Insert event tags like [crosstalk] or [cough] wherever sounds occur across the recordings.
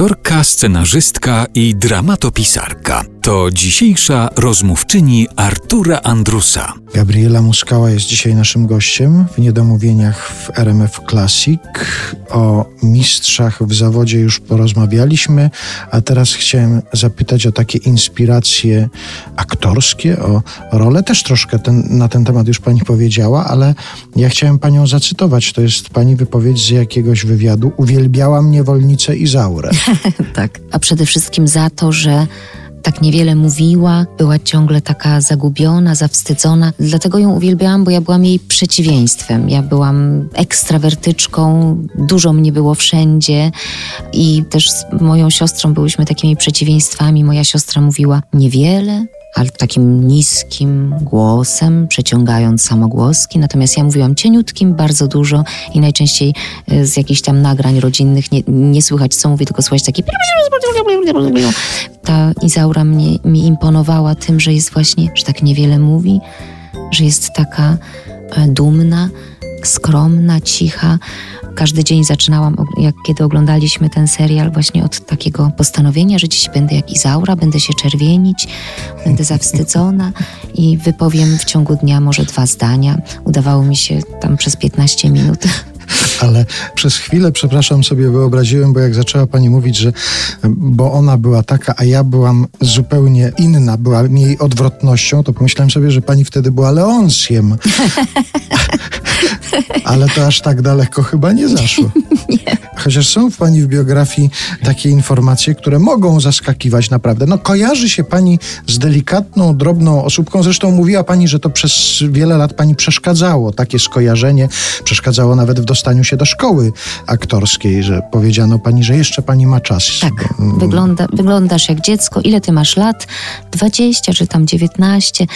aktorka, scenarzystka i dramatopisarka. To dzisiejsza rozmówczyni Artura Andrusa. Gabriela Muskała jest dzisiaj naszym gościem w Niedomówieniach w RMF Classic. O mistrzach w zawodzie już porozmawialiśmy, a teraz chciałem zapytać o takie inspiracje aktorskie, o rolę. Też troszkę ten, na ten temat już pani powiedziała, ale ja chciałem panią zacytować. To jest pani wypowiedź z jakiegoś wywiadu. Uwielbiałam niewolnicę Izaurę. [laughs] tak, a przede wszystkim za to, że tak niewiele mówiła, była ciągle taka zagubiona, zawstydzona. Dlatego ją uwielbiałam, bo ja byłam jej przeciwieństwem. Ja byłam ekstrawertyczką, dużo mnie było wszędzie i też z moją siostrą byłyśmy takimi przeciwieństwami. Moja siostra mówiła niewiele, ale takim niskim głosem, przeciągając samogłoski. Natomiast ja mówiłam cieniutkim, bardzo dużo i najczęściej e, z jakichś tam nagrań rodzinnych nie, nie słychać co mówi, tylko słychać takie... Izaura mnie, mi imponowała tym, że jest właśnie, że tak niewiele mówi, że jest taka e, dumna, skromna, cicha. Każdy dzień zaczynałam, jak kiedy oglądaliśmy ten serial, właśnie od takiego postanowienia, że dziś będę jak Izaura, będę się czerwienić, będę zawstydzona i wypowiem w ciągu dnia może dwa zdania. Udawało mi się tam przez 15 minut ale przez chwilę, przepraszam, sobie wyobraziłem, bo jak zaczęła pani mówić, że bo ona była taka, a ja byłam zupełnie inna, była jej odwrotnością, to pomyślałem sobie, że pani wtedy była Leonsjem. [laughs] ale to aż tak daleko chyba nie zaszło. [laughs] nie. Chociaż są w pani w biografii takie informacje, które mogą zaskakiwać naprawdę. No kojarzy się pani z delikatną, drobną osóbką. Zresztą mówiła pani, że to przez wiele lat pani przeszkadzało. Takie skojarzenie przeszkadzało nawet w dostaniu się do szkoły aktorskiej, że powiedziano pani, że jeszcze pani ma czas. Tak, wygląda, wyglądasz jak dziecko. Ile ty masz lat? 20 czy tam 19?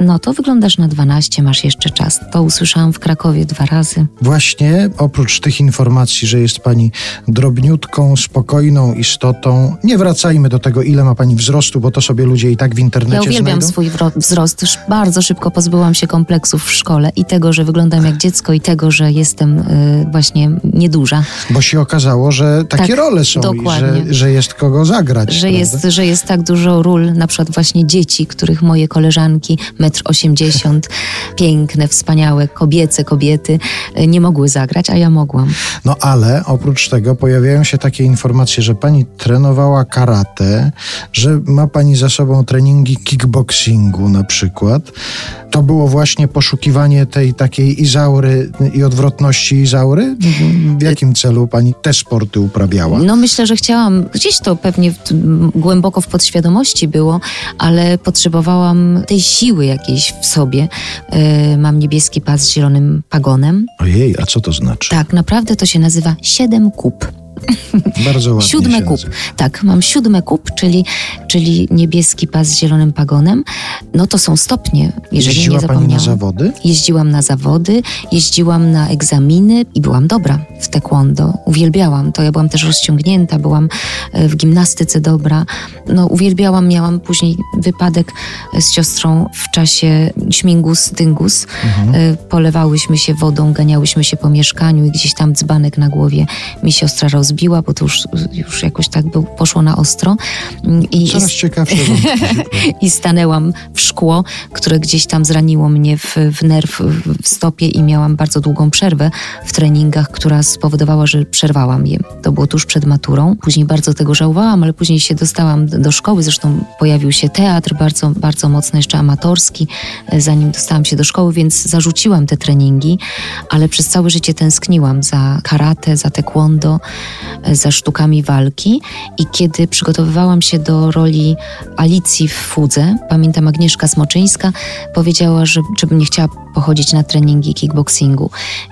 No to wyglądasz na 12, masz jeszcze czas. To usłyszałam w Krakowie dwa razy. Właśnie oprócz tych informacji, że jest pani drobniutką, spokojną istotą. Nie wracajmy do tego, ile ma pani wzrostu, bo to sobie ludzie i tak w internecie Ja uwielbiam znajdą. swój wzrost. Bardzo szybko pozbyłam się kompleksów w szkole i tego, że wyglądam jak dziecko i tego, że jestem y, właśnie nieduża. Bo się okazało, że takie tak, role są dokładnie. że, że jest kogo zagrać. Że jest, że jest tak dużo ról, na przykład właśnie dzieci, których moje koleżanki, metr osiemdziesiąt, [laughs] piękne, wspaniałe, kobiece kobiety, y, nie mogły zagrać, a ja mogłam. No ale oprócz oprócz tego pojawiają się takie informacje, że pani trenowała karate, że ma pani za sobą treningi kickboxingu na przykład. To było właśnie poszukiwanie tej takiej Izaury i odwrotności Izaury? W jakim celu pani te sporty uprawiała? No myślę, że chciałam, gdzieś to pewnie głęboko w podświadomości było, ale potrzebowałam tej siły jakiejś w sobie. Yy, mam niebieski pas z zielonym pagonem. Ojej, a co to znaczy? Tak, naprawdę to się nazywa siedem kup. [laughs] Bardzo ładnie Siódme kup. Tak, mam siódme kup, czyli, czyli niebieski pas z zielonym pagonem. No to są stopnie, jeżeli Jeździła nie zapomniałam. Pani na zawody? Jeździłam na zawody, jeździłam na egzaminy i byłam dobra w taekwondo. Uwielbiałam to. Ja byłam też rozciągnięta, byłam e, w gimnastyce dobra. No uwielbiałam, miałam później wypadek z siostrą w czasie śmigus dyngus. Mhm. E, polewałyśmy się wodą, ganiałyśmy się po mieszkaniu i gdzieś tam dzbanek na głowie mi siostra rozbiła rozbiła, bo to już, już jakoś tak był, poszło na ostro. I, Coraz i, ciekawsze. [laughs] I stanęłam w szkło, które gdzieś tam zraniło mnie w, w nerw w stopie i miałam bardzo długą przerwę w treningach, która spowodowała, że przerwałam je. To było tuż przed maturą. Później bardzo tego żałowałam, ale później się dostałam do szkoły. Zresztą pojawił się teatr bardzo, bardzo mocno, jeszcze amatorski, e, zanim dostałam się do szkoły, więc zarzuciłam te treningi, ale przez całe życie tęskniłam za karate, za taekwondo za sztukami walki. I kiedy przygotowywałam się do roli Alicji w Fudze, pamiętam Agnieszka Smoczyńska powiedziała, że, żebym nie chciała pochodzić na treningi kickboxingu.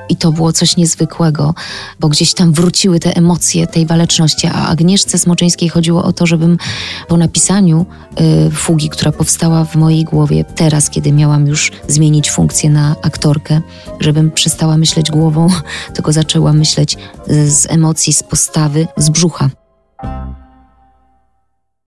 I to było coś niezwykłego, bo gdzieś tam wróciły te emocje tej waleczności, a Agnieszce Smoczyńskiej chodziło o to, żebym po napisaniu y, fugi, która powstała w mojej głowie teraz, kiedy miałam już zmienić funkcję na aktorkę, żebym przestała myśleć głową, [laughs] tylko zaczęła myśleć z emocji, z postawy, z brzucha.